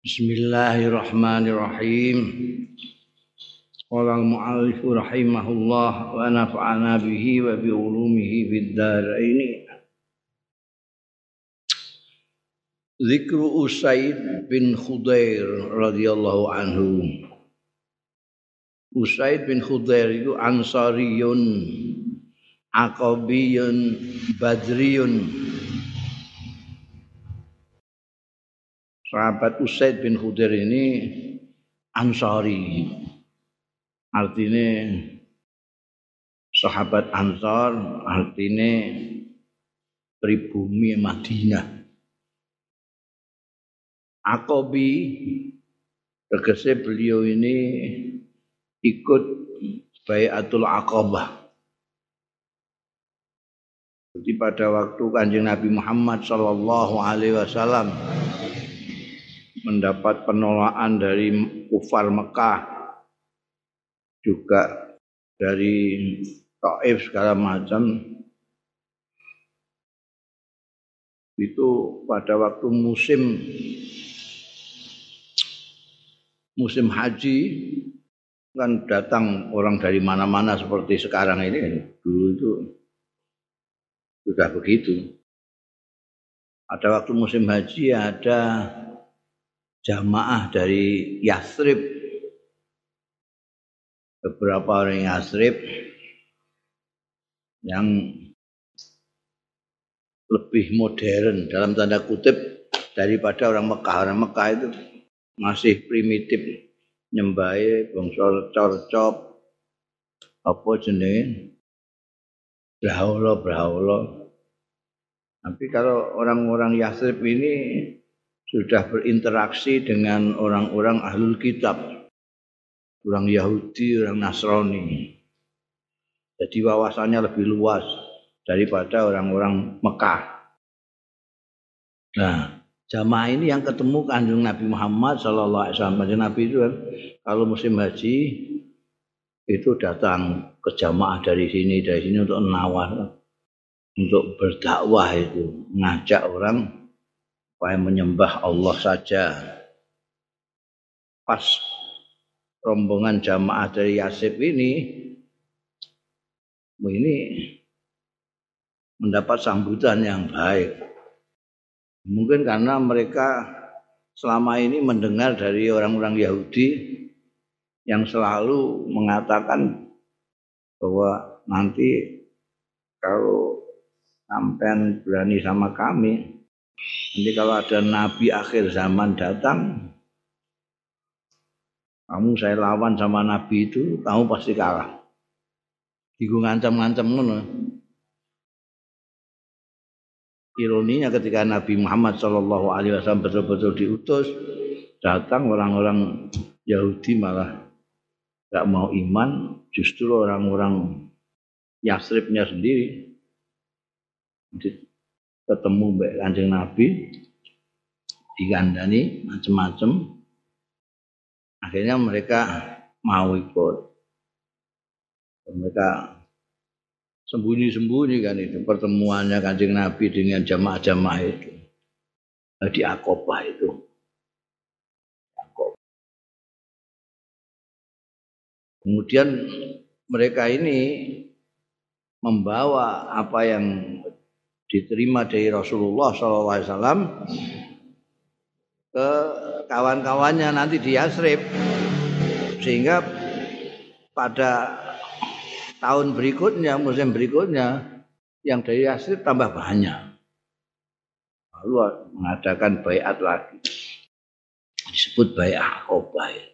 Bismillahirrahmanirrahim. Qala al-mu'allif rahimahullah wa nafa'ana bihi wa bi ulumihi fid dharain. Zikru Usaid bin Khudair radhiyallahu anhu. Usaid bin Khudair itu ansariyun aqabiyun badriyun sahabat Usaid bin Khudair ini Ansari. Artinya sahabat Ansar, artinya pribumi Madinah. Akobi tegese beliau ini ikut Bayatul Aqabah. Jadi pada waktu kanjeng Nabi Muhammad Sallallahu Alaihi Wasallam mendapat penolakan dari kufar Mekah juga dari Taif segala macam. Itu pada waktu musim musim haji kan datang orang dari mana-mana seperti sekarang ini. Dulu itu sudah begitu. Ada waktu musim haji ada jamaah dari Yasrib. Beberapa orang Yasrib yang lebih modern dalam tanda kutip daripada orang Mekah. Orang Mekah itu masih primitif nyembahe bangsa corcop apa jenenge? Brahola brahola tapi kalau orang-orang Yasrib ini sudah berinteraksi dengan orang-orang ahlul kitab, orang Yahudi, orang Nasrani. Jadi wawasannya lebih luas daripada orang-orang Mekah. Nah, jamaah ini yang ketemu kanjeng Nabi Muhammad Sallallahu Alaihi Wasallam. Nabi itu kan, kalau musim haji itu datang ke jamaah dari sini dari sini untuk nawar, untuk berdakwah itu, ngajak orang supaya menyembah Allah saja. Pas rombongan jamaah dari Yasib ini ini mendapat sambutan yang baik. Mungkin karena mereka selama ini mendengar dari orang-orang Yahudi yang selalu mengatakan bahwa nanti kalau sampai berani sama kami, Nanti kalau ada nabi akhir zaman datang, kamu saya lawan sama nabi itu, kamu pasti kalah. Iku ngancam-ngancam ngono. Ironinya ketika Nabi Muhammad Shallallahu Alaihi Wasallam betul-betul diutus, datang orang-orang Yahudi malah gak mau iman, justru orang-orang Yasribnya sendiri ketemu mbak kanjeng Nabi digandani macam-macam akhirnya mereka mau ikut. Mereka sembunyi-sembunyi kan itu pertemuannya kanjeng Nabi dengan jamaah-jamaah itu. Di Akobah itu. Kemudian mereka ini membawa apa yang diterima dari Rasulullah SAW ke kawan-kawannya nanti di Yasrib. Sehingga pada tahun berikutnya musim berikutnya yang dari Yasrib tambah banyak. Lalu mengadakan bayat lagi. Disebut bayat Akobah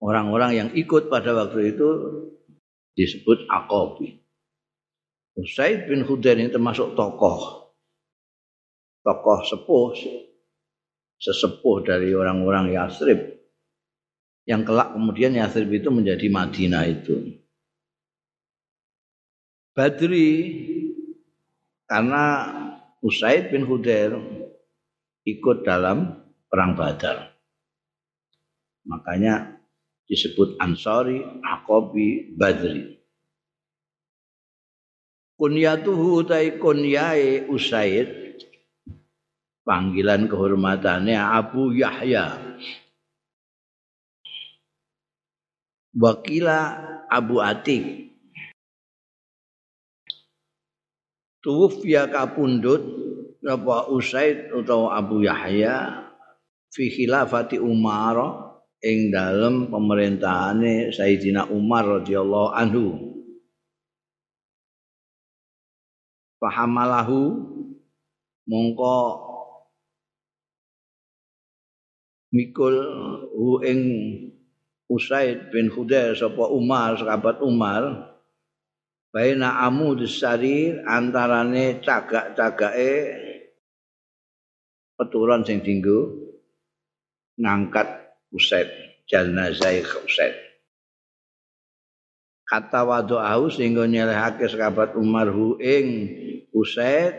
orang-orang yang ikut pada waktu itu disebut Akobi Usaid bin Hudain ini termasuk tokoh. Tokoh sepuh sesepuh dari orang-orang Yasrib. Yang kelak kemudian Yasrib itu menjadi Madinah itu. Badri karena Usaid bin Hudair ikut dalam perang Badar. Makanya disebut Ansari, Akobi, Badri kunyatuhu utai kunyae Usaid. Panggilan kehormatannya Abu Yahya. Wakila Abu Atik Tuwfiya kapundut apa Usaid atau Abu Yahya fi khilafati Umar ing dalem pemerintahane Sayyidina Umar radhiyallahu anhu Fahamalahu mongko mikul hu ing Usaid bin Khudair sapa Umar sahabat Umar baina amu sarir antarane cagak-cagake peturan sing dinggo ngangkat Usaid jenazah Usaid. Kata wadu'ahu sehingga nyelehake sahabat Umar hu ing Usaid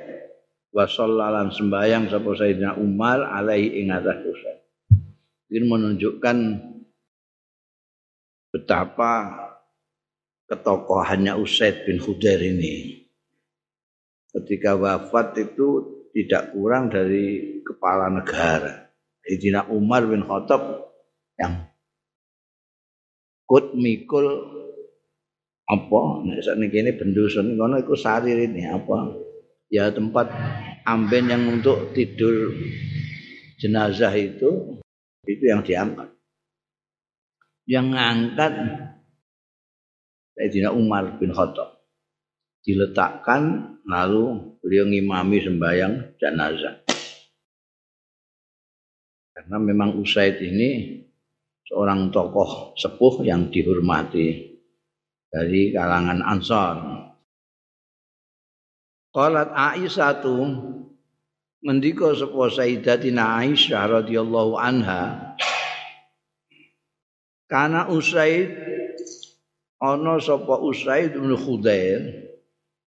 wa sallalan sembayang sapa Sayyidina Umar alaihi ing atas Usaid ini menunjukkan betapa ketokohannya Usaid bin Khudair ini. Ketika wafat itu tidak kurang dari kepala negara. Sayyidina Umar bin Khattab yang kut mikul apa nek sakniki ini bendusun ngono iku sarir ini apa ya tempat amben yang untuk tidur jenazah itu itu yang diangkat. Yang ngangkat Sayyidina Umar bin Khattab. Diletakkan lalu beliau ngimami sembahyang jenazah. Karena memang Usaid ini seorang tokoh sepuh yang dihormati dari kalangan Ansar. Qalat Aisyah tu mendika sapa Sayyidatina Aisyah radhiyallahu anha Karena Usaid ana sapa Usaid bin Khudair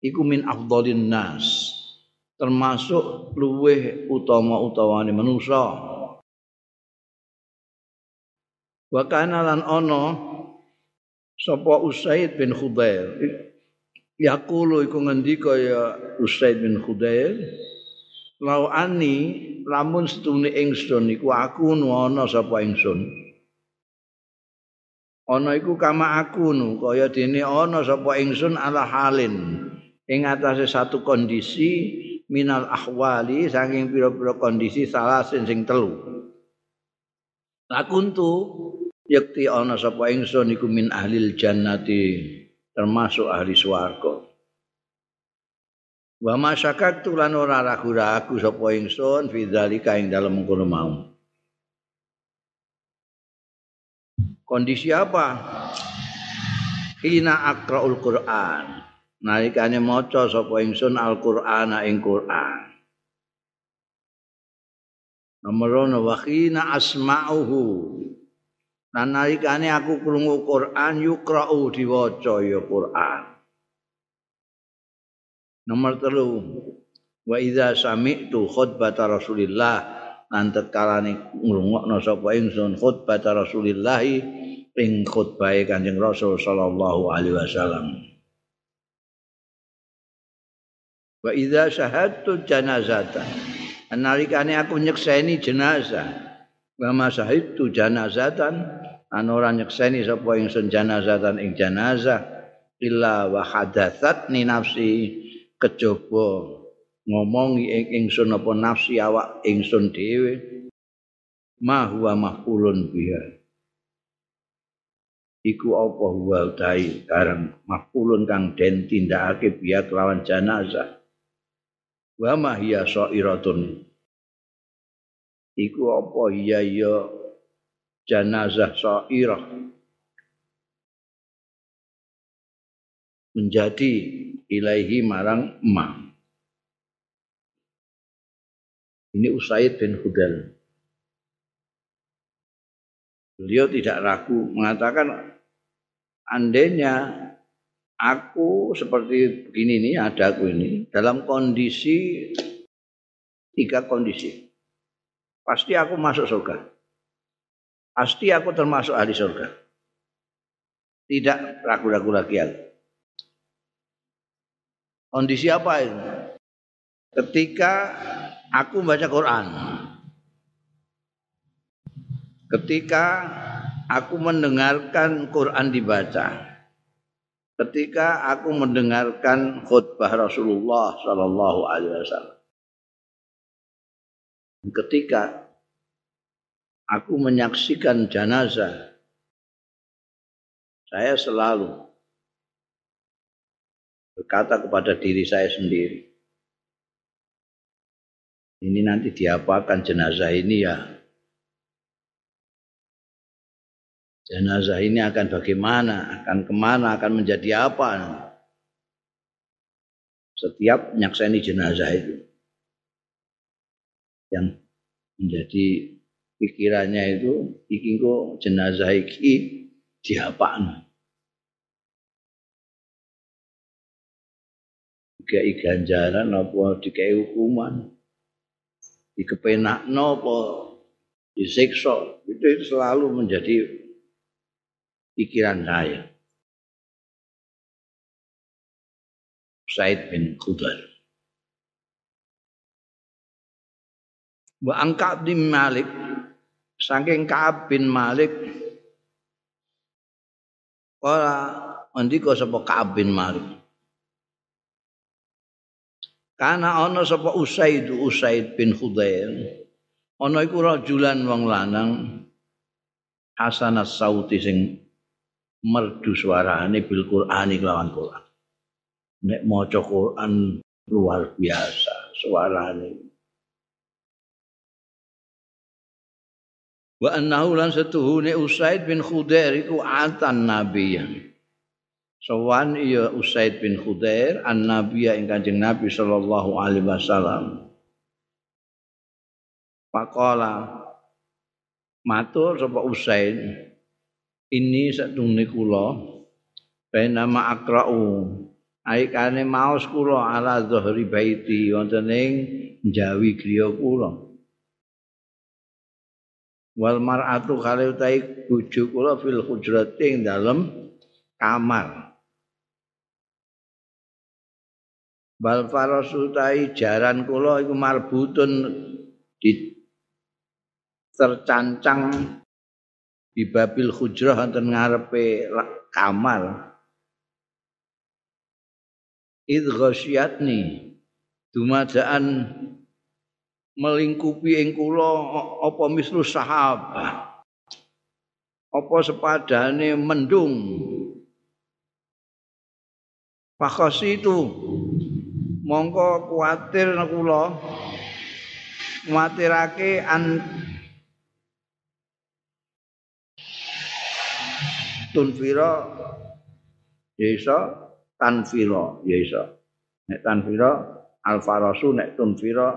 iku min afdhalin nas termasuk luweh utama-utawane manusa. Wa kana lan ana sapa Usaid bin Khudair yaqulu iku ngendika ya Usaid bin Khudair? Lau ani lamun setune ingsun iku aku ana sapa ingsun ana iku kama aku nu kaya dene ana sapa ingsun ala halin. Ing atase satu kondisi minal ahwali saking pira-pira kondisi salah sing sing telu. Lakuntu yakti ana sapa ingsun iku min ahlil jannati termasuk ahli swarga wa masyakatu lan ora ragu-ragu sapa ingsun fi dzalika ing dalem kono mau Kondisi apa? Hina akraul Quran. Nalikane maca sapa ingsun Al-Qur'an ing Qur'an. Nomor ono wa hina asma'uhu. Lan nalikane aku krungu Qur'an yukra'u diwaca ya Qur'an. Nomor telu wa idza sami'tu khutbata Rasulillah lan tetkalane ngrungokno sapa ingsun khutbah Rasulillah ing khutbah Kanjeng Rasul sallallahu alaihi wasallam. Wa idza syahadtu janazata. Nalikane aku nyekseni jenazah. Wa masahidtu janazatan an ora nyekseni sapa ingsun janazatan ing janazah illa wa hadatsat ni nafsi kejaba ngomongi ing ingsun apa nafsi awak ingsun dhewe ma huwa mahulun biha. Iku apa huwa dai karang mahulun kang den tindakake biya kelawan jenazah wa ma hiya sairatun? Iku apa? Iya ya jenazah sairah menjadi ilaihi marang emak Ini Usaid bin Hudal. Beliau tidak ragu mengatakan andainya aku seperti begini nih ada aku ini dalam kondisi tiga kondisi. Pasti aku masuk surga. Pasti aku termasuk ahli surga. Tidak ragu-ragu lagi. Kondisi apa itu? ketika aku baca Quran ketika aku mendengarkan Quran dibaca ketika aku mendengarkan khutbah Rasulullah Shallallahu Alaihi Wasallam. Ketika aku menyaksikan jenazah, saya selalu berkata kepada diri saya sendiri, ini nanti diapakan jenazah ini ya jenazah ini akan bagaimana, akan ke mana, akan menjadi apa. Setiap menyakseni jenazah itu. Yang menjadi pikirannya itu, iki kok jenazah iki diapakno. Dikai ganjaran apa dikai hukuman. Dikepenakno apa disiksa. Itu, itu selalu menjadi pikiran saya. Said bin Khudar. Wa Angkab bin Malik saking Ka'ab bin Malik ora ndika sapa Ka'ab bin Malik. Karena ana sapa Usaid Usaid bin Khudair. Ana iku rajulan wong lanang hasanas sauti sing merdu suarane bil Qur'ani kelawan Qur'an. Nek maca Qur'an luar biasa suarane. Wa annahu lan setuhune Usaid bin Khudair iku atan nabiyan. Sowan iya Usaid bin Khudair an nabiya ing Kanjeng Nabi sallallahu alaihi wasallam. Pakola matur sapa Usaid ini satune kula nama akra'u aikane maos kula ala zahri baiti wonten ing jawi griya kula wal mar'atu kale utahe bojo kula fil hujrati ing dalem kamar. Bal farasu jaran kula iku marbutun di tercancang di babil hujrah wonten ngarepe kamar. Id ghasyatni dumadaan melingkupi ing kula apa mislu sahabah apa sepadane mendung? Fakhasi itu mongko kuatir kula. Kuatirake an tunfira. Ya iso. Tanfira. Ya iso. Nek tanfira alfarasu. Nek tunfira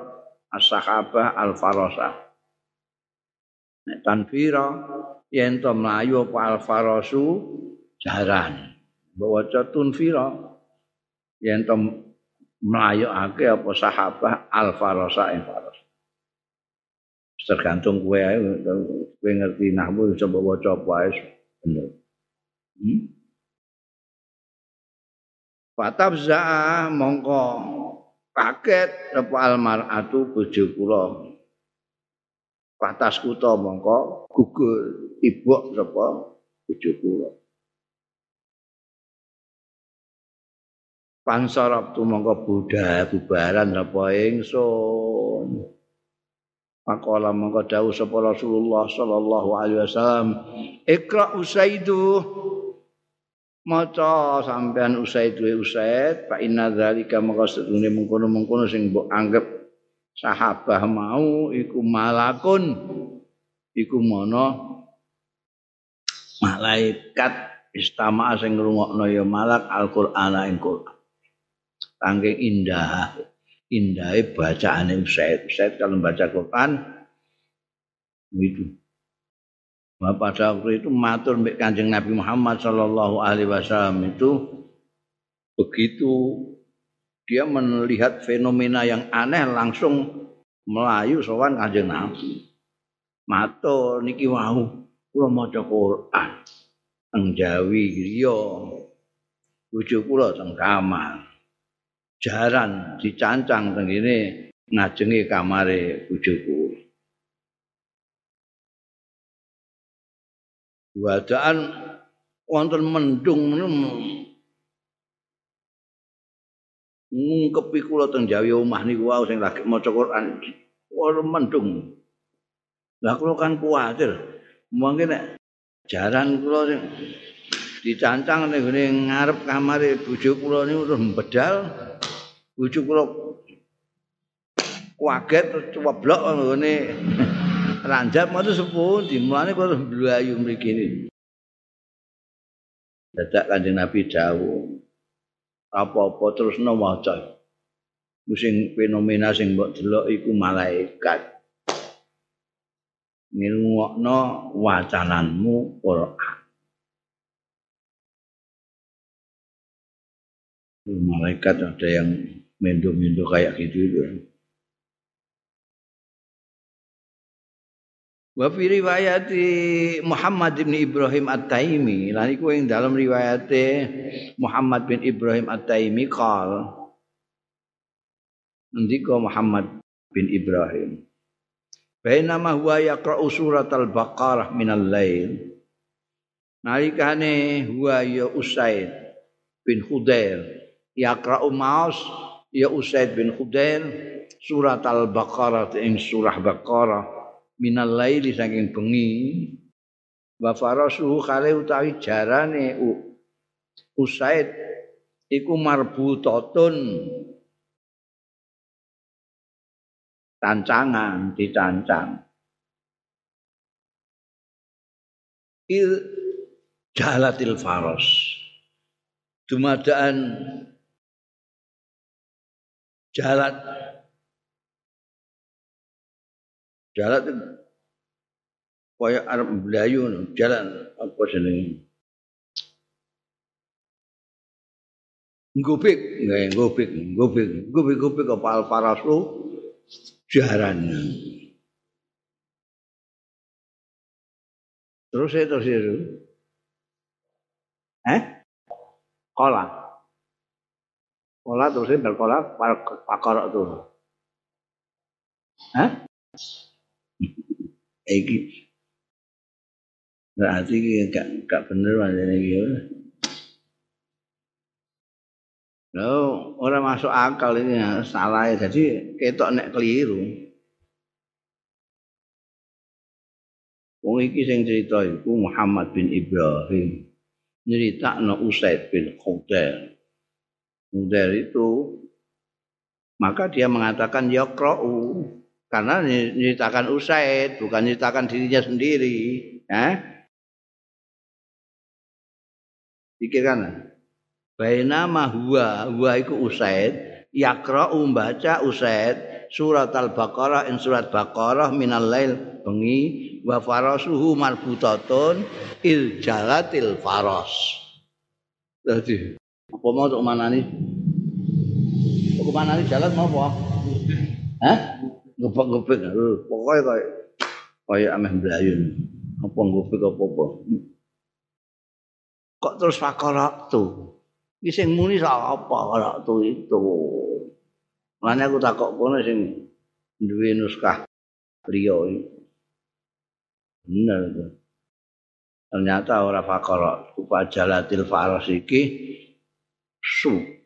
as-sahabah alfarasa. Nek tanfira yen to mlayu apa alfarasu? Jaran. Bahwa tunfira yen to mlayu ake apa sahabah alfarasa ing faras tergantung ae kowe ngerti nahwu coba waca apa ae. Bener. Hmm? Fatabza mongko kaget apa almaratu bojo kula. Patas kuta mongko gugur ibuk sapa bojo kula. Pansarap tu mongko buddha bubaran apa ingsun. Pakola mongko dawuh sapa Rasulullah sallallahu alaihi wasallam, "Iqra usaidu" maca sampean usai duwe usai fa inna zalika maka sedune mengkono-mengkono sing mbok anggap sahabah mau iku malakun. Iku mono malaikat. Istama sing ngrungokno ya malak Al-Qur'an ing Qur'an. Saking indah indahe bacaane usai usai kalau baca Quran itu pada waktu itu matur mbek Kanjeng Nabi Muhammad sallallahu alaihi wasallam itu begitu dia melihat fenomena yang aneh langsung melayu sowan Kanjeng Nabi. Matur niki wau kula maca Quran teng Jawi griya. Bojo kula teng kamar. jaran dicancang tengene ngajengi kamare bojoku wadaan wonten mendung ngungkepi kula teng Jawi omah niku wae sing lagi maca Quran. Ora mendung. Lah kula kan kuwatir. Mungkin nek jaran kula sing dicancang ning ngarep kamare bojo kula niku terus bedal bojo kula kaget terus ceblok ngene ranjap mau sepun dimulane kok mlayu mriki ini dadak kanjeng Nabi dawuh apa-apa terus maca sing fenomena sing mbok delok iku malaikat ngirungokno wacananmu Quran. Malaikat ada yang mendo-mendo kayak gitu itu. Wa fi riwayat Muhammad bin Ibrahim At-Taimi, lan iku ing dalam riwayat Muhammad bin Ibrahim At-Taimi qal Ndika Muhammad bin Ibrahim Bainama huwa yaqra'u surat al-Baqarah minal lail. Nalikane huwa ya Usaid bin Khudair yaqra'u maus ya Usaid bin Khudair surat al-Baqarah ing surah Baqarah minal lail saking bengi. Wa farasuhu kale utawi jarane Usaid iku marbutatun tancangan dicancang il jalatil faros. Dumadaan jalat jalat kaya arep mlayu jalan apa jenenge Gubik, nggak gubik, gubik, gubik, gubik apa alfarasu jaran. Terus saya terus itu. Eh? Kola. Kola terus saya berkola pakor itu. Hah? Iki. Berarti gak, gak bener macam ini. Loh, orang masuk akal ini ya, salah ya. Jadi ketok nek keliru. Wong iki sing cerita iku Muhammad bin Ibrahim. Nyeritakno Usaid bin Khudair. Khudair itu maka dia mengatakan yaqra'u karena nyeritakan Usaid bukan nyeritakan dirinya sendiri, ya. Pikirkan. Bainama huwa huwa iku Usaid yaqra'u baca Usaid surat Al-Baqarah in surat Baqarah minal lail bengi wa farasuhu marbutatun il jalatil faras. Dadi apa mau? Untuk mana nih jalan mau apa? Hah? Gepek-gepek. Pokoknya kayak kayak ameh belayun. Apa gepek apa-apa. Kok terus fakorak tuh? Iki sing muni sapa ora tu itu. Mane aku takok kono sing duwe nuskah priyo. Bener itu. Ternyata ora fakara upajalatil faras iki su.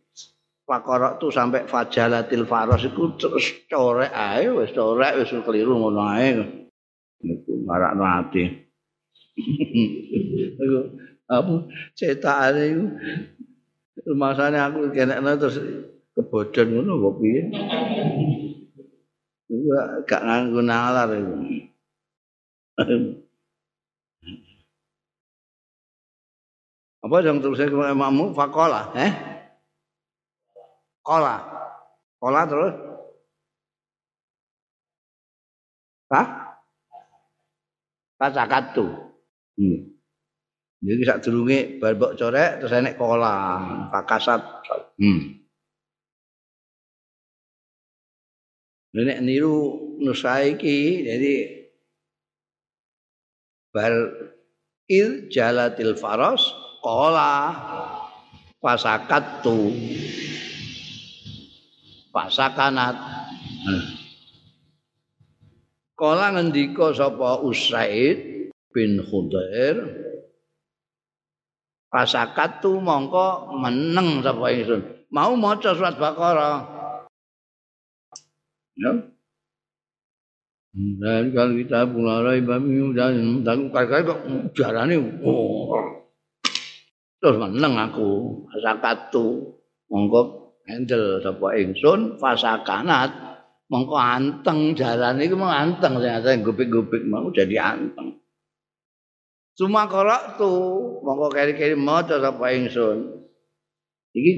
Fakara tu sampai fajalatil faras iku terus corek ae wis corek wis keliru ngono ae. Niku marakno ati. apa cetakane iku Rumasane aku kenekno terus kebodhon ngono kok piye? Gak nganggo nalar iku. Apa yang terus saya makmu fakola, eh? Kola, kola terus? Hah? Tuh. Hmm. Jadi sak durunge bar mbok corek terus enek kola, pakasat. Hmm. Nek niru nusa iki jadi bar il jalatil faros kola pasakat tu fasakanat Kala ngendika sapa Usaid bin Khudair Pasakatu mongko meneng sapa ingsun. Mau maca surat Baqarah. Ya. Dan kalau kita pulang bami dan dan kakak kok jarane oh. terus meneng aku pasakatu mongko handle sapa ingsun fasakanat mongko anteng jalan iku mau anteng ternyata gupik-gupik mau jadi anteng Cuma kolak tu, mongko keri-keri maca sapa ingsun. Iki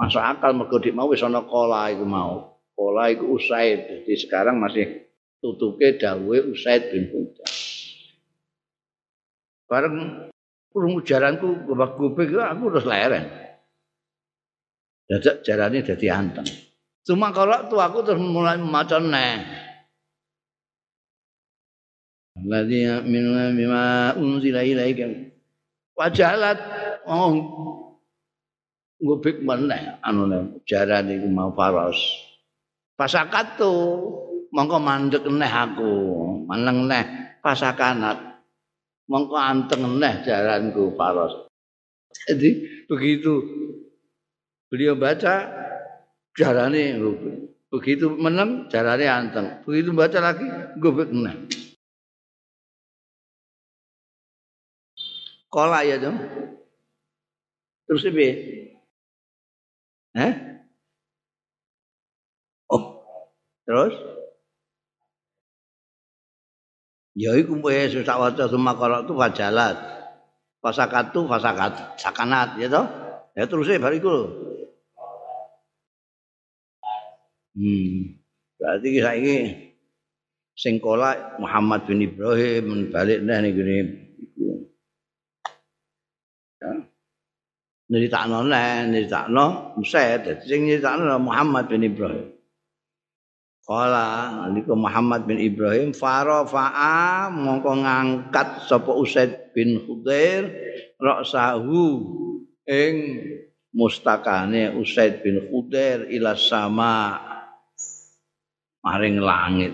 masuk akal mergo dik mau wis ana kola iku mau. Kola iku Usaid. Jadi sekarang masih tutuke dawuhe Usaid bin Huda. Bareng krungu jaranku gobak-gobek aku terus leren. Dadak jarane dadi anteng. Cuma kalau tuh aku terus mulai maca neh. Alladzina minna bima unzila ilaika. Wajalat oh ngubik meneh anune jaran iku mau faros. Pasakat tu mongko mandek neh aku, meneng neh pasakanat. Mongko anteng neh jaranku faros. Jadi begitu beliau baca jarane begitu meneng jarane anteng begitu baca lagi gobek neh Kola ya dong. Terus apa? Eh? Oh, terus? Ya iku wae susah waca kalau itu fajalat. Fasakatu fasakat sakanat ya toh? Ya terus e bariku. Hmm. Berarti saiki sing kola Muhammad bin Ibrahim balik neh ning nyeritakno neh nyeritakno Musa dadi sing nyeritakno Muhammad bin Ibrahim. Kala niku Muhammad bin Ibrahim farafa'a mongko ngangkat sapa Usaid bin Khudair ra'sahu ing mustakane Usaid bin Khudair ila sama maring langit.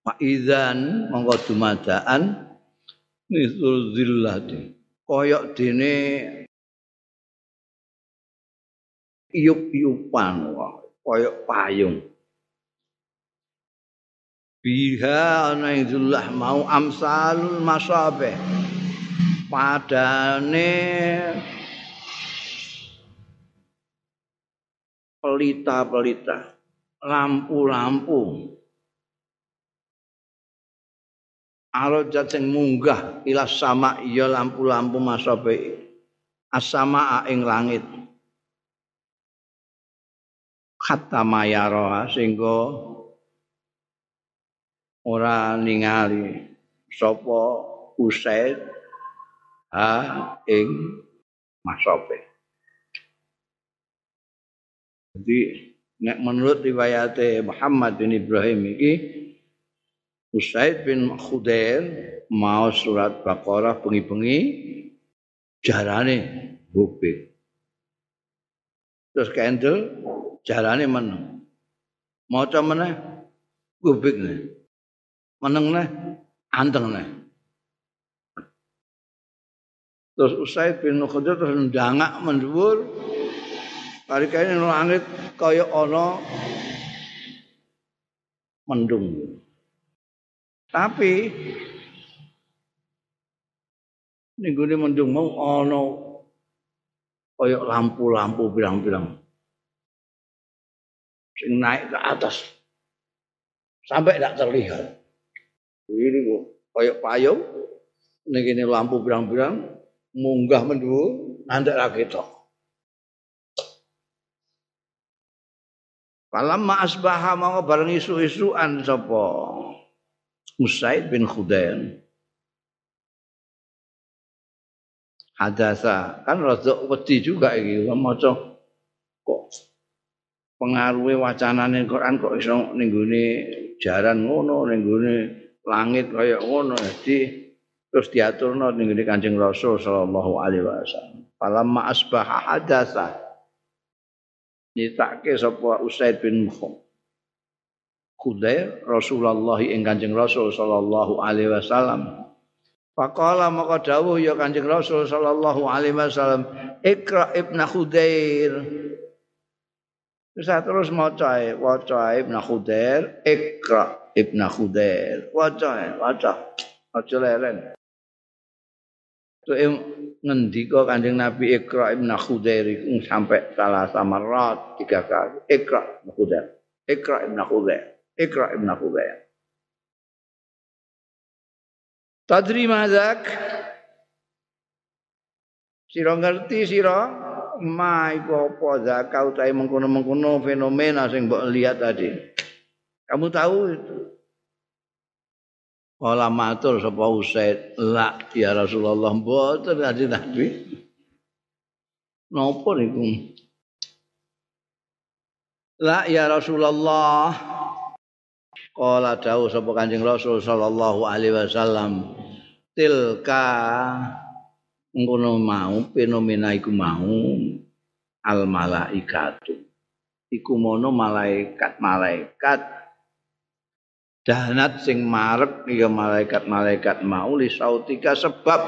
Fa idzan mongko dumadaan misul zillati koyok dene iup-iupan koyok payung. Biha ana indullah mau amsalul masabe padane pelita-pelita lampu-lampu. Arojat sing munggah ila sama iya lampu-lampu masabe asama ing langit. Hatta mayara sehingga ora ningali sapa Usaid ha ing masope. Jadi nek menurut riwayat Muhammad bin Ibrahim iki Usaid bin Khudair mau surat Baqarah bengi-bengi jarane bubik. Terus kendel jarane meneng. Maca meneh gubik ne. Meneng ne anteng ne. Terus Usaid bin Khudair terus ndangak mendhuwur. Parikane langit kaya ana mendung. Tapi ning mendung mau ana kaya lampu-lampu bilang-bilang. sing naik ke atas sampai tidak terlihat. Ini kok kayak payung, ini lampu berang-berang, munggah mendua, nanti lagi tok. Falamma asbaha mau bareng isu-isuan sapa? Usaid bin Khudain. Hadasa. Kan rada wedi juga iki. Maca kok pengaruhe wacanane Quran kok iso ning jaran ngono ning langit kaya ngono. Dadi terus diaturno ning Kanjeng Rasul sallallahu alaihi wasallam. Falamma asbaha hadasa nyitake sapa Usaid bin Khudair Rasulullah ing Kanjeng Rasul sallallahu alaihi wasallam. Faqala maka dawuh ya Kanjeng Rasul sallallahu alaihi wasallam, Ikra Ibnu Khudair. Terus terus maca waca Ibnu Khudair, Ikra Ibnu Khudair. Waca waca. Aja leren. Ngendika Kanjeng Nabi Ikra Ibnu Khudair sampai salah samarat tiga kali. Ikra Ibnu Khudair. Ikra Ibnu Khudair. Ikra Ibn Khubayr. Tadri mazak. Sira ngerti sira ma iku apa zakau utahe mengkono-mengkono fenomena sing mbok lihat tadi. Kamu tahu itu? Kala matur sapa Usaid, "La ya Rasulullah, mboten kanjeng Nabi." Napa niku? La ya Rasulullah, Kala dawuh sapa Kanjeng Rasul sallallahu alaihi wasallam tilka ngono mau fenomena iku mau al malaikatu iku mono malaikat-malaikat dahnat sing marek ya malaikat-malaikat mau li sautika sebab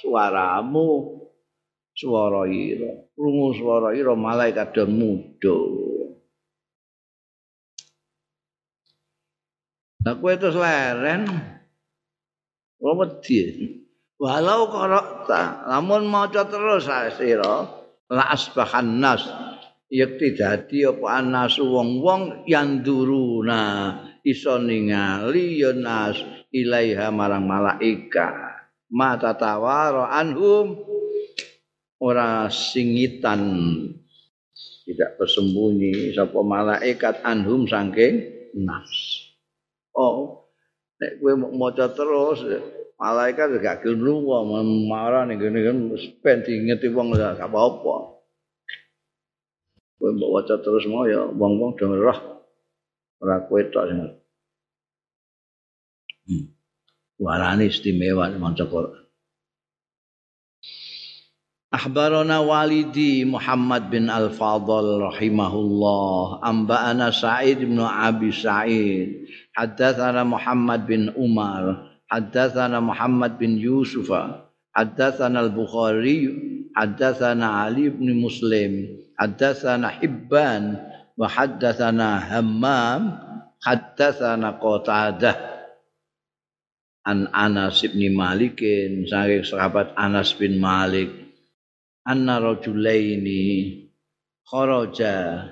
suaramu swara ira rungu swara ira malaikat do mudho Nah kowe terus leren. Ora wedi. Walau qara'ta, lamun maca terus sira la asbahan nas yakti dadi apa anasu wong-wong yang duruna iso ningali ya nas ilaiha marang malaika. Mata tawaro anhum. Ora singitan. Tidak bersembunyi sapa malaikat anhum saking nas. Oh, nek kowe maca terus malaikat gak gelem lunga marah ning ngene kan ben diingeti wong gak apa-apa. Kowe mau maca terus mau ya wong-wong do roh Ora kowe tok sing. Hmm. Warani istimewa maca Quran. Ahbarana walidi Muhammad bin Al-Fadl rahimahullah Amba'ana Sa'id bin Abi Sa'id Haddathana Muhammad bin Umar Haddathana Muhammad bin Yusufa Haddathana Al-Bukhari Haddathana Ali bin Muslim Haddathana Hibban wa haddatsana Hammam haddatsana Qatadah. An Anas bin Malikin saking sahabat Anas bin Malik. Anna rajulaini kharaja.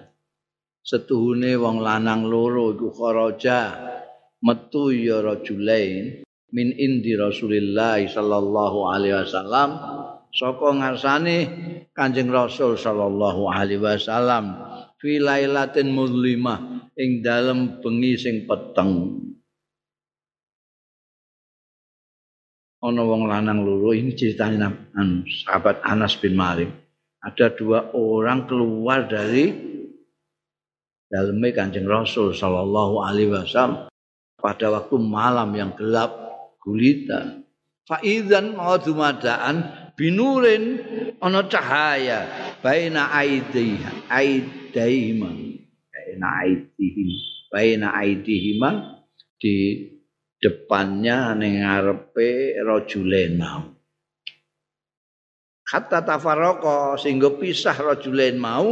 Setuhune wong lanang loro iku kharaja. Metu ya rajulain min indi Rasulillah sallallahu alaihi wasallam. Saka ngarsane Kanjeng Rasul sallallahu alaihi wasallam fi lailatin muzlimah ing dalem bengi sing peteng ana wong lanang loro ini ceritanya anu, sahabat Anas bin Malik ada dua orang keluar dari dalamnya kanjeng Rasul Shallallahu Alaihi Wasallam pada waktu malam yang gelap gulita. Faizan mau dumadaan binurin ono cahaya baina aidih aidaihima baina aidihim baina aidihima di depannya ning ngarepe. Kata tafarroko sehingga pisah rajulen mau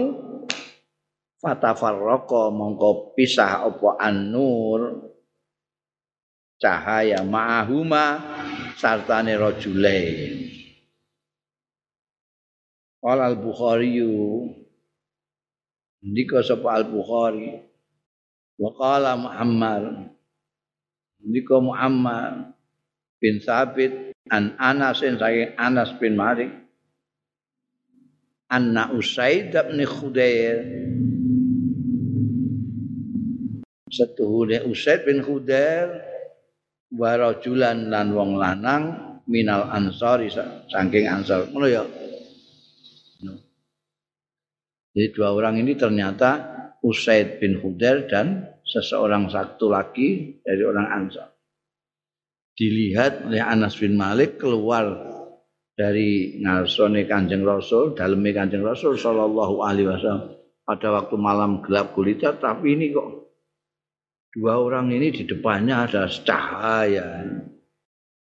fatafarroko mongko pisah apa an-nur cahaya ma'ahuma sartane rajulen. Qal al-Bukhari Ndika sapa al-Bukhari. Wa qala Muhammad. Nika Muhammad bin Sabit an Anas saking Anas bin Malik. Anna Usaid bin Khudair. Setuhune Usaid bin Khudair wa rajulan lan wong lanang minal ansari saking ansar. Ngono ya jadi dua orang ini ternyata Usaid bin Khudair dan seseorang satu lagi dari orang Ansar. Dilihat oleh Anas bin Malik keluar dari ngarsone Kanjeng Rasul, daleme Kanjeng Rasul sallallahu alaihi wasallam. pada waktu malam gelap gulita tapi ini kok dua orang ini di depannya ada cahaya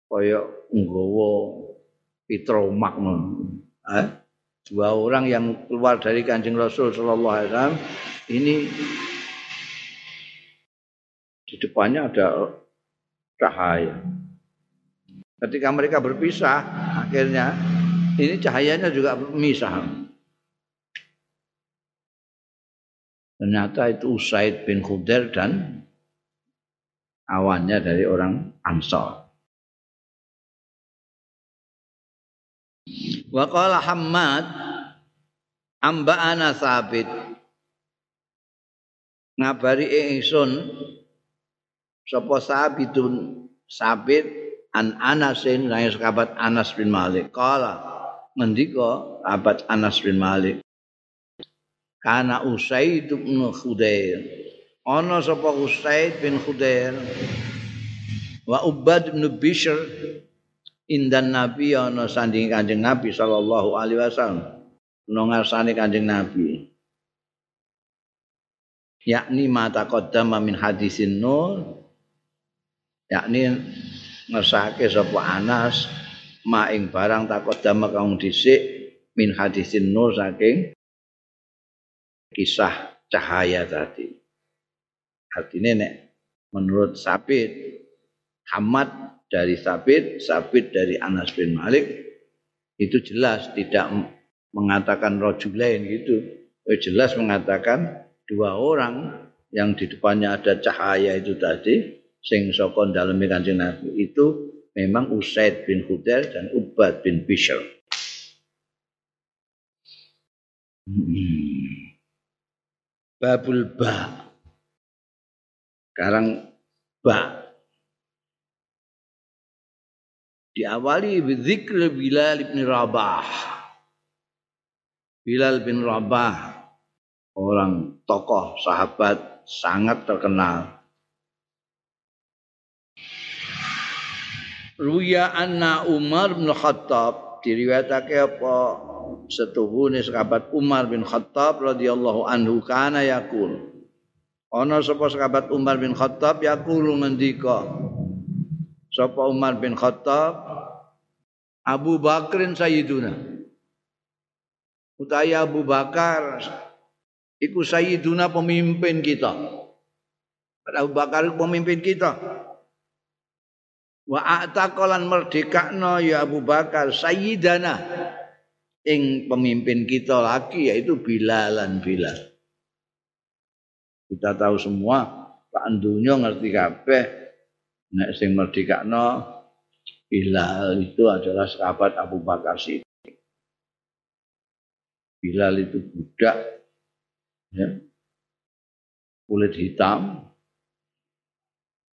koyok nggowo pitromak eh? Dua orang yang keluar dari kancing Rasul Shallallahu Alaihi Wasallam ini di depannya ada cahaya. Ketika mereka berpisah, akhirnya ini cahayanya juga berpisah. Ternyata itu Usaid bin Khudair dan awannya dari orang Ansar. Wa qala Hammad amba'ana sabit ngabari ingsun sapa sabitun sabit an Anasin sang sahabat Anas bin Malik. Kala ngendika sahabat Anas bin Malik? Kana Usaid bin Khudair. Ana sapa Usaid bin Khudair? Wa Ubad bin Bishr indan Nabi ana sanding Kanjeng Nabi sallallahu alaihi wasallam. Ngarsane Kanjeng Nabi. Yakni mata qaddama min hadisin nur. Yakni ngesake sapa Anas maing barang takut dama kaum dhisik min hadisin nur saking kisah cahaya tadi. Artinya nek menurut Sabit Hamad dari Sabit, Sabit dari Anas bin Malik itu jelas tidak mengatakan rojulain gitu. Eh, jelas mengatakan dua orang yang di depannya ada cahaya itu tadi sing saka daleme Kanjeng Nabi itu memang Usaid bin Hudair dan Ubad bin Bishr. Hmm. Babul ba. Sekarang ba. Diawali bidzikr Bilal bin Rabah. Bilal bin Rabah orang tokoh sahabat sangat terkenal. Ruya anna Umar bin Khattab diriwayatake apa setuhune sahabat Umar bin Khattab radhiyallahu anhu kana yakul ana sapa sahabat Umar bin Khattab yakul ngendika sapa Umar bin Khattab Abu Bakrin sayyiduna. Utaya Abu Bakar iku sayyiduna pemimpin kita. Abu Bakar pemimpin kita. Wa ataqalan merdekakno ya Abu Bakar sayyidana. Ing pemimpin kita lagi yaitu Bilalan Bilal. Kita tahu semua Pak Andunyo ngerti kabeh nek sing merdekakno Bilal itu adalah sahabat Abu Bakar Siddiq. Bilal itu budak ya. Kulit hitam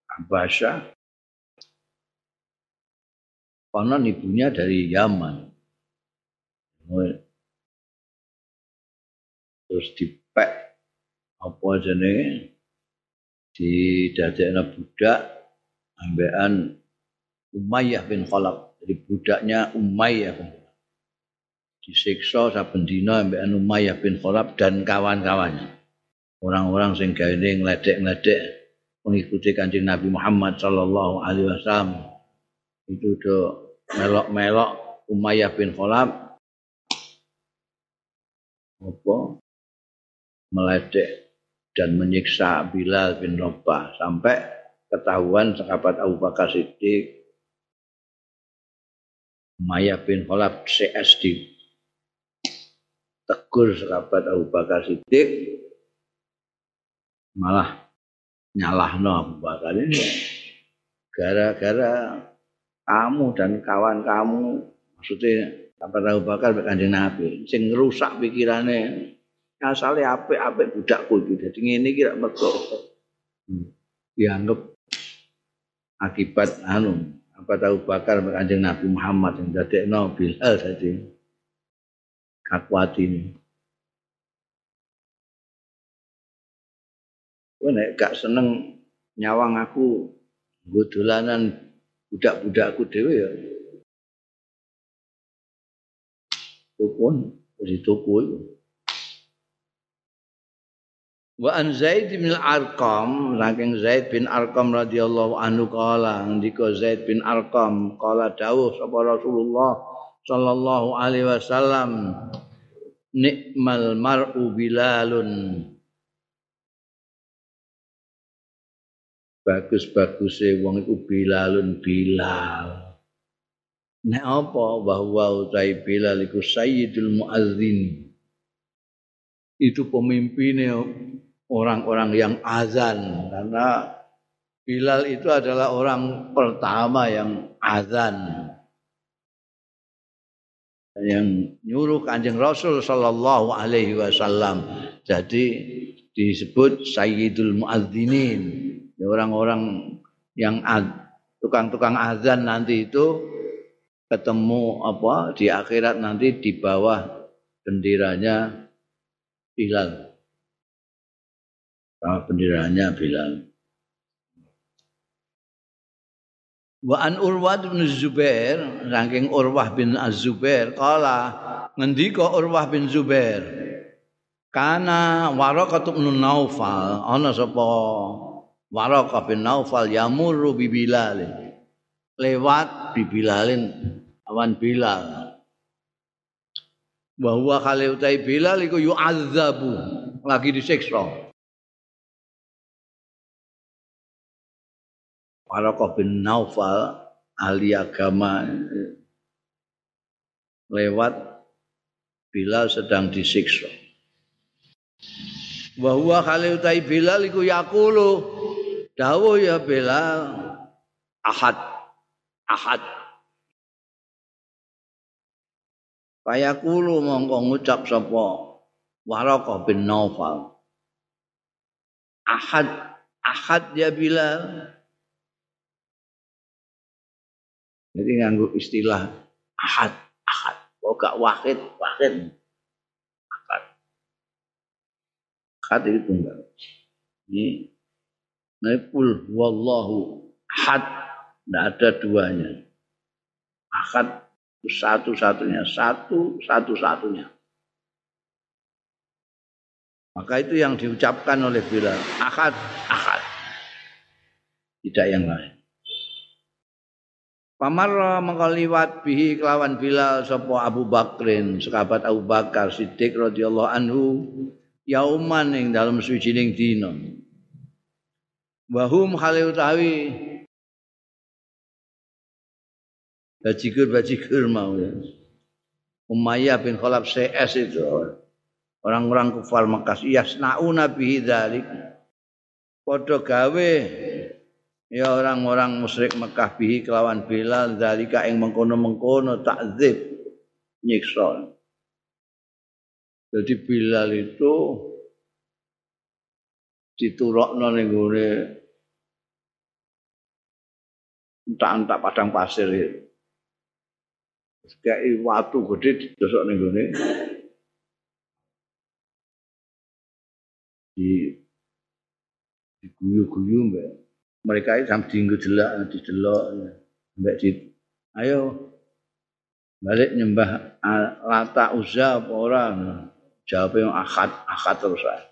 Abbasah konon ibunya dari Yaman. Terus dipek apa jenenge di dadekna budak ambekan Umayyah bin Khalaf. Jadi budaknya Umayyah bin disiksa saben dina ambekan Umayyah bin Khalaf dan kawan-kawannya. Orang-orang sing gawe ngledek-ngledek mengikuti Kanjeng Nabi Muhammad sallallahu alaihi wasallam. Itu do melok-melok Umayyah bin Khalaf apa meledek dan menyiksa Bilal bin Rabah sampai ketahuan sahabat Abu Bakar Siddiq Umayyah bin Khalaf CSD tegur sahabat Abu Bakar Siddiq malah nyalahno Abu Bakar. Ini gara-gara kamu dan kawan kamu maksudnya apa tahu bakal kanjeng Nabi sing rusak pikirannya asale apik-apik budakku iki dadi ngene iki rak mergo. Hmm. dianggap akibat anu apa tahu bakar kanjeng Nabi Muhammad yang dadekno Bilal dadi kakuati ini. Kowe nek gak seneng nyawang aku nggo dolanan budak-budakku dhewe ya. Tukun di tuku Wa an Zaid bin Arqam, saking Zaid bin Arqam radhiyallahu anhu kala ndika Zaid bin Arqam kala dawuh sapa Rasulullah sallallahu alaihi wasallam nikmal mar'u bilalun. Bagus-baguse wong iku bilalun bilal. Nek apa bahwa utai bilal iku sayyidul muazzin itu pemimpinnya orang-orang yang azan. Karena Bilal itu adalah orang pertama yang azan. Yang nyuruh kanjeng Rasul Sallallahu Alaihi Wasallam. Jadi disebut Sayyidul Muadzinin. Orang-orang yang tukang-tukang azan nanti itu ketemu apa di akhirat nanti di bawah benderanya Bilal Sama benderanya Bilal. Wa an Urwah bin Zubair, saking Urwah bin Az-Zubair, kala ngendika Urwah bin Zubair, kana Waraqah bin Naufal, ana sapa Waraqah bin Naufal yamurru bi Bilal. Lewat bi Bilalin awan Bilal. Bahwa kali utai Bilal iku yu'azzabu, lagi disiksa. Waraqah bin Naufal ahli agama lewat Bilal sedang disiksa. Wa huwa khali utai Bilal iku yaqulu dawuh ya Bilal ahad ahad. Kayakulu mongko ngucap sapa? Waraqah bin Naufal Ahad ahad ya Bilal Jadi nganggo istilah ahad, ahad. Oh gak wahid, wahid. Ahad. Ahad itu tunggal. Ini Naipul wallahu ahad. Tidak ada duanya. Ahad satu-satunya. Satu, satu-satunya. Maka itu yang diucapkan oleh Bilal. Ahad, ahad. Tidak yang lain. Pamarra mengkaliwat bihi kelawan Bilal sapa Abu Bakrin, sekabat Abu Bakar Siddiq radhiyallahu anhu yauman ing dalam sucining dina. Wahum khali utawi bajigur-bajigur mau ya. Umayyah bin Khalaf CS itu orang-orang kufar Mekah yasnauna bihi dzalik. Padha gawe ya orang-orang musyrik Mekah bihi kelawan Bilal zalika ing mengkono-mengkono takzib nyiksa. Jadi Bilal itu diturokno ning gone entak-entak padang pasir itu. Kayak watu gede didosok ning gone di diguyu-guyu mbak mereka itu sampai tinggal jelak, didelok, mbak di, ayo balik nyembah lata uzza apa orang jawab yang akad akad terus saya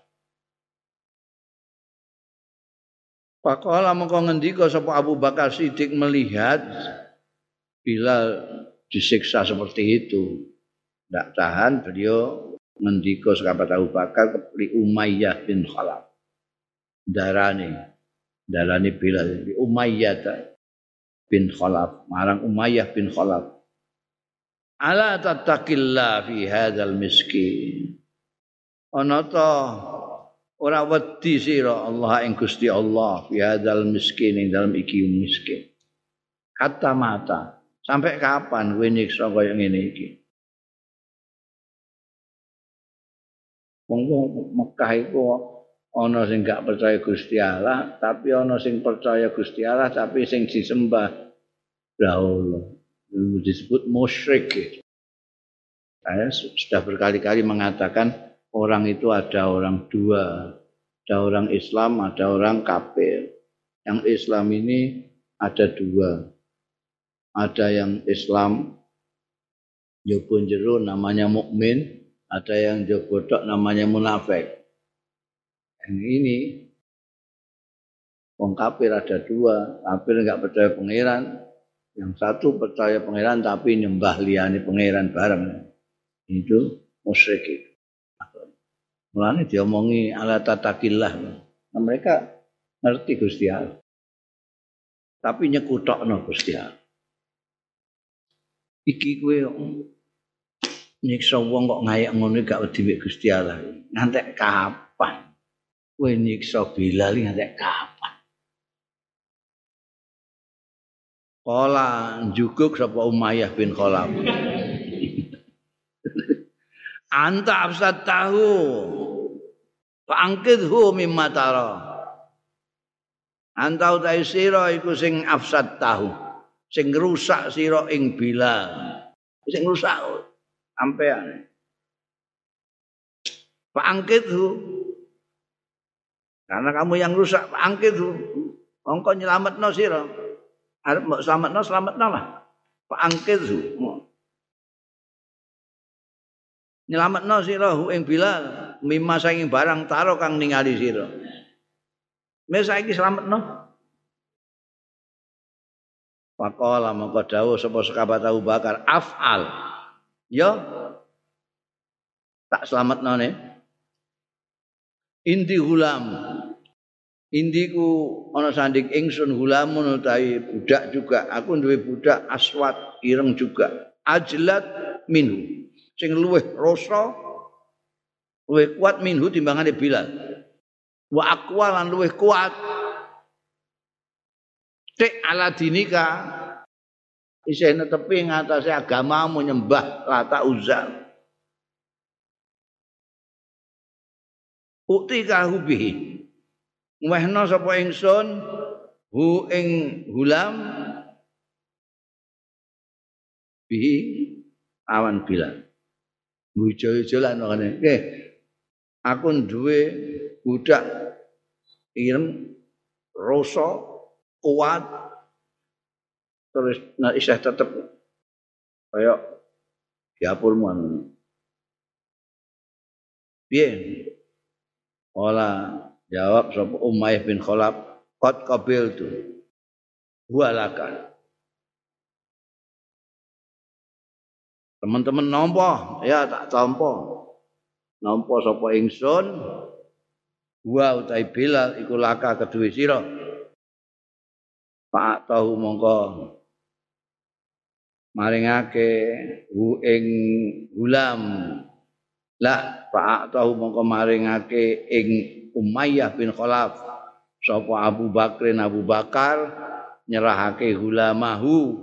Pakola mengkau ngendika sapa Abu Bakar Siddiq melihat bila disiksa seperti itu. Tidak tahan beliau ngendika sekabat Abu Bakar ke Umayyah bin Khalaf. Darani dalane Bilal Umayyah bin Khalaf marang Umayyah bin Khalaf. Ala tattaqillah fi hadzal miskin. Ana ta ora wedi sira Allah ing Gusti Allah fi hadzal miskin ing dalam iki miskin. Kata mata sampai kapan kowe nyiksa kaya ngene iki? Wong Mekah iku ana sing gak percaya Gusti Allah tapi ana sing percaya Gusti Allah tapi sing disembah. Ya Allah disebut musyrik. Saya sudah berkali-kali mengatakan orang itu ada orang dua ada orang Islam ada orang kafir. Yang Islam ini ada dua. Ada yang Islam jopun jeru namanya mukmin. Ada yang jobodok namanya munafik yang ini Wong kafir ada dua, kafir nggak percaya pangeran, yang satu percaya pangeran tapi nyembah liani pangeran bareng. Itu musyrik. Mulane diomongi ala tatakillah. Nah, mereka ngerti Gusti Allah. Tapi nyekutokno Gusti Allah. Iki kowe nyiksa wong kok ngayak ngono gak wedi Gusti Allah. Ngantek kapan? Kowe nyiksa Bilal ngantek kapan? Kala njuguk sapa Umayyah bin Khalaf. Anta absat tahu. Fa'angkidhu mimma tara. Anta utai sira iku sing afsad tahu. Sing rusak sira ing Bilal. Sing rusak sampean. Fa'angkidhu. Karena kamu yang rusak, fa'angkidhu. Mongko nyelametno sira. arep mbok slametno slametno lah. Pak Angkidhu nyelametno sira ing Bilal. Mimma saking barang taro kang ningali sira. Mes saiki slametno Pakola mongko dawuh sapa sekabat Abu Bakar afal. Yo tak slametno ne. Inti hulam Indiku ana sanding ingsun hulamun utawi budak juga. Aku duwe budak aswat ireng juga. Ajlat minhu. Sing luweh rasa luweh kuat minhu timbangane Bilal. Wa aqwa lan luweh kuat. Tek ala dinika isih netepi ngatasé agamamu nyembah Lata Uzza. Ukti kahubihi. Wehna sapa ingsun? Hu ing hulam? Bi awan bilang bujo-bujo lan ngene nggih aku duwe budak ireng rasa kuat terus nah isih tetep kaya diapurmu anu. Piye? Ola Jawab sapa Umayyah bin Khalaf, "Qad qabiltu." Huwalaka. Teman-teman nampa, ya tak tampa. Nampa sapa ingsun wa utai Bilal iku laka kedue sira. Pak tahu mongko maringake hu ing gulam la pak tahu mongko maringake ing Umayyah bin Khalaf sapa Abu Bakrin Abu Bakar nyerahake hulamahu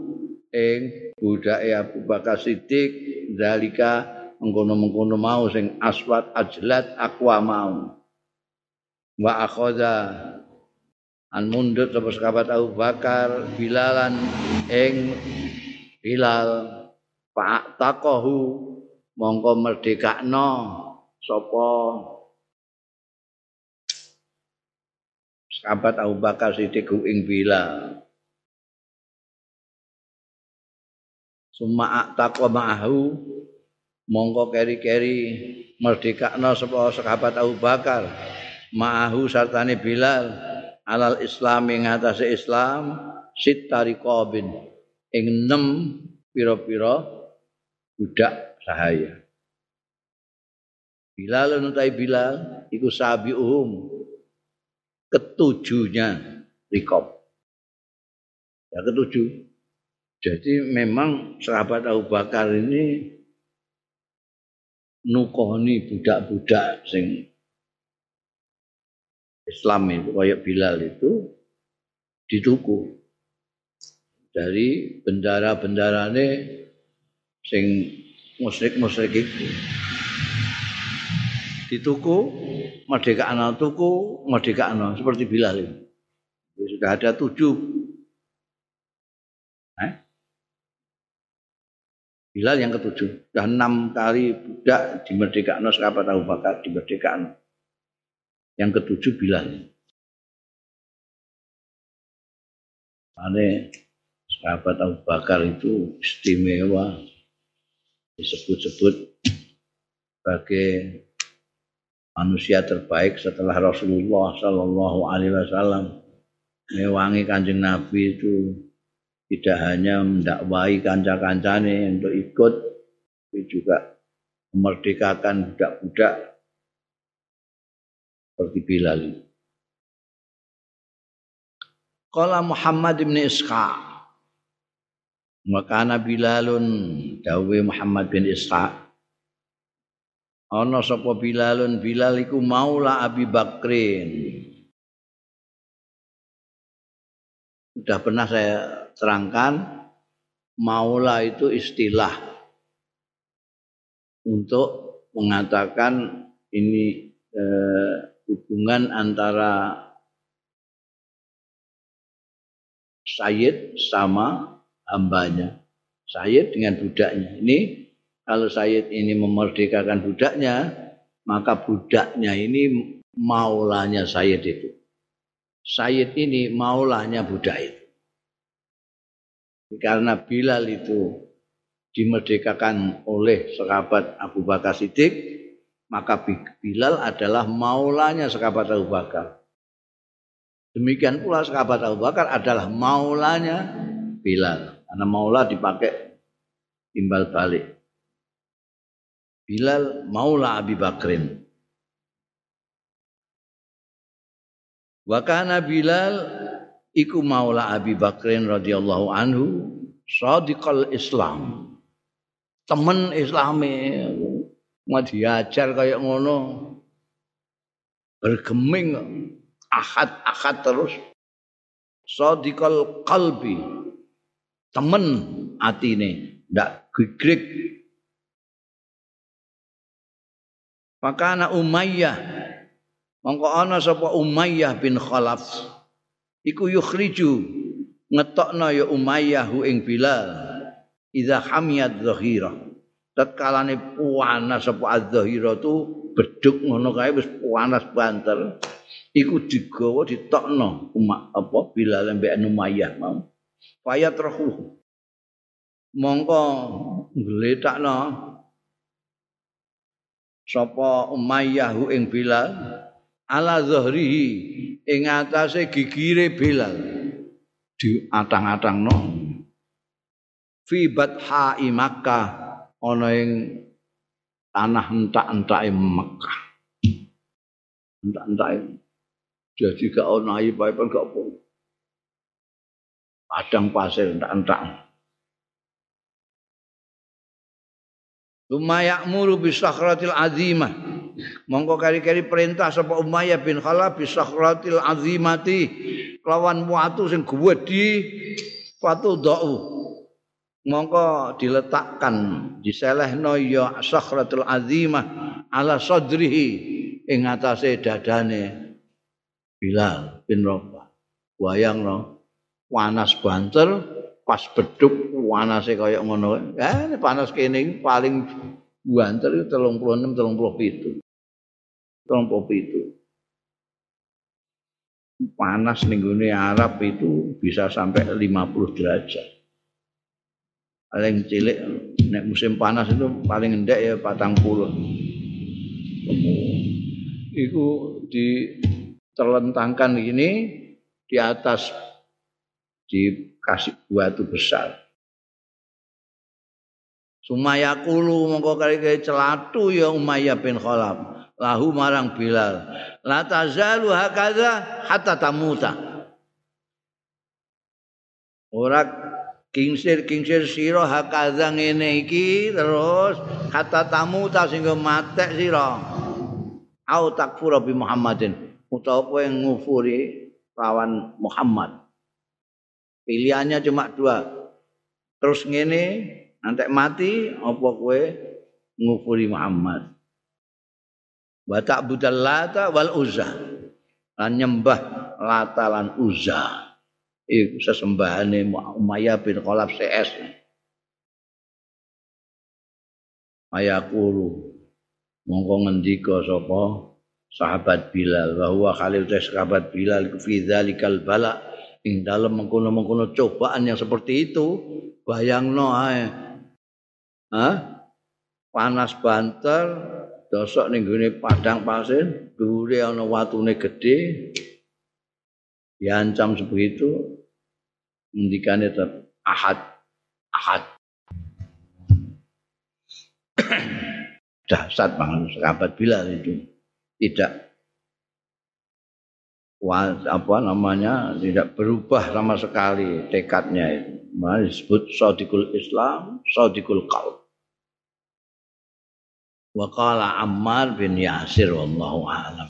ing budake Abu Bakar Siddiq zalika mengkono-mengkono mau sing aswat ajlat akwa mau. Wa akhadha an mundut sapa sahabat Abu Bakar bilalan ing Bilal Pak takohu mongko merdekakno sapa sahabat Abu Bakar Siddiq ing bila. Suma taqwa ma'ahu mongko keri-keri merdekakno sapa sahabat Abu Bakar ma'ahu sartane Bilal alal Islam ing atase Islam sit tariqabin ing enam pira-pira budak sahaya Bilal nutai Bilal iku sabiuhum ketujuhnya rikop. Ya ketujuh. Jadi memang sahabat Abu Bakar ini nukoni budak-budak sing Islam itu kayak Bilal itu dituku dari bendara-bendarane sing musyrik-musyrik itu. Dituku merdeka anak tuku merdeka anak seperti Bilal ini. Sudah ada tujuh. Eh? Bilal yang ketujuh. Sudah enam kali budak di merdeka anak sahabat Bakar di merdeka anak yang ketujuh Bilal. Ane sahabat Abu Bakar itu istimewa disebut-sebut sebagai manusia terbaik setelah Rasulullah Shallallahu Alaihi Wasallam. Mewangi kanjeng Nabi itu tidak hanya mendakwai kanca-kancane untuk ikut, tapi juga memerdekakan budak-budak seperti Bilal. Qala Muhammad bin Ishaq Makana Bilalun dawe Muhammad bin Ishaq. Ana sapa Bilalun? Bilal iku maula Abi Bakrin. Sudah pernah saya terangkan maula itu istilah untuk mengatakan ini eh, hubungan antara Sayyid sama hambanya. Sayyid dengan budaknya. Ini kalau Sayyid ini memerdekakan budaknya, maka budaknya ini maulanya Sayyid itu. Sayyid ini maulanya budak itu. Karena Bilal itu dimerdekakan oleh sahabat Abu Bakar Siddiq, maka Bilal adalah maulanya sahabat Abu Bakar. Demikian pula sahabat Abu Bakar adalah maulanya Bilal. Karena maula dipakai timbal balik. Bilal maula Abi Bakrin. Wakana Bilal iku maula Abi Bakrin radhiyallahu anhu sadiqal Islam. Temen Islami mau diajar kayak ngono bergeming ahad-ahad terus sadiqal qalbi temen atine. Ndak gigrik maka anak Umayyah mongko ana sapa Umayyah bin Khalaf iku yukhriju ngetokno ya Umayyah ing Bilal idza hamiyat zahira. Tatkalane puanas sapa az-zahira tu beduk ngono kae wis panas banter. Iku digawa ditokno umat apa Bilal mbek Umayyah mau fayat rohu. Mongko ngletakno sapa Umayyah ing Bilal ala zahrihi ing atase gigire Bilal. Di atang-atangno fi batha Makkah ana ing tanah entak-entake Mekah entak-entake. Jadi gak ayu bae gak apa. Padang pasir entak-entak. Lumayak muru bisakhratil azimah. Mongko kari-kari perintah sapa Umayyah bin Khalaf bisakhratil azimati lawan watu sing gedhi watu da'u. Mongko diletakkan diselehno ya sakhratul azimah ala sadrihi ing atase dadane Bilal bin Rabah. Wayang no, panas banter, pas beduk panasnya kayak ngono. Ya, panas kene paling banter itu telung puluh enam, telung puluh pitu. Telung puluh pitu. Panas nih Arab itu bisa sampai 50 derajat. Paling cilik, nek musim panas itu paling endek ya patang puluh. Iku di terlentangkan ini di atas dikasih batu besar. Sumayakulu mongko kali kali celatu ya Umayyah bin Khalaf. Lahu marang Bilal. La tazalu hakaza hatta tamuta. Ora kingsir kingsir sira hakaza ngene iki terus hatta tamuta sehingga matek sira. Au takfura bi Muhammadin. Utawa kowe ngufuri lawan Muhammad. Pilihannya cuma dua. Terus ngene, nanti mati apa kowe ngufuri Muhammad. Wa ta'budal lata wal uzza. Lan nyembah lata lan uzza. Iku sesembahane Umayyah bin Khalaf CS. Ayakulu mongko ngendika sapa sahabat Bilal bahwa Khalil sahabat Bilal fi dzalikal bala ing dalam mengkono-mengkono cobaan yang seperti itu bayangno ae. Hah? panas banter dosok ning gone padang pasir dhuwure ana watune gedhe. Diancam sebegitu ngendikane tetap ahad ahad. Dahsyat banget sahabat Bilal itu. Tidak apa namanya tidak berubah sama sekali tekadnya itu. Malah disebut sadiqul Islam, sadiqul qalb. Wa qala Ammar bin Yasir wallahu a'lam.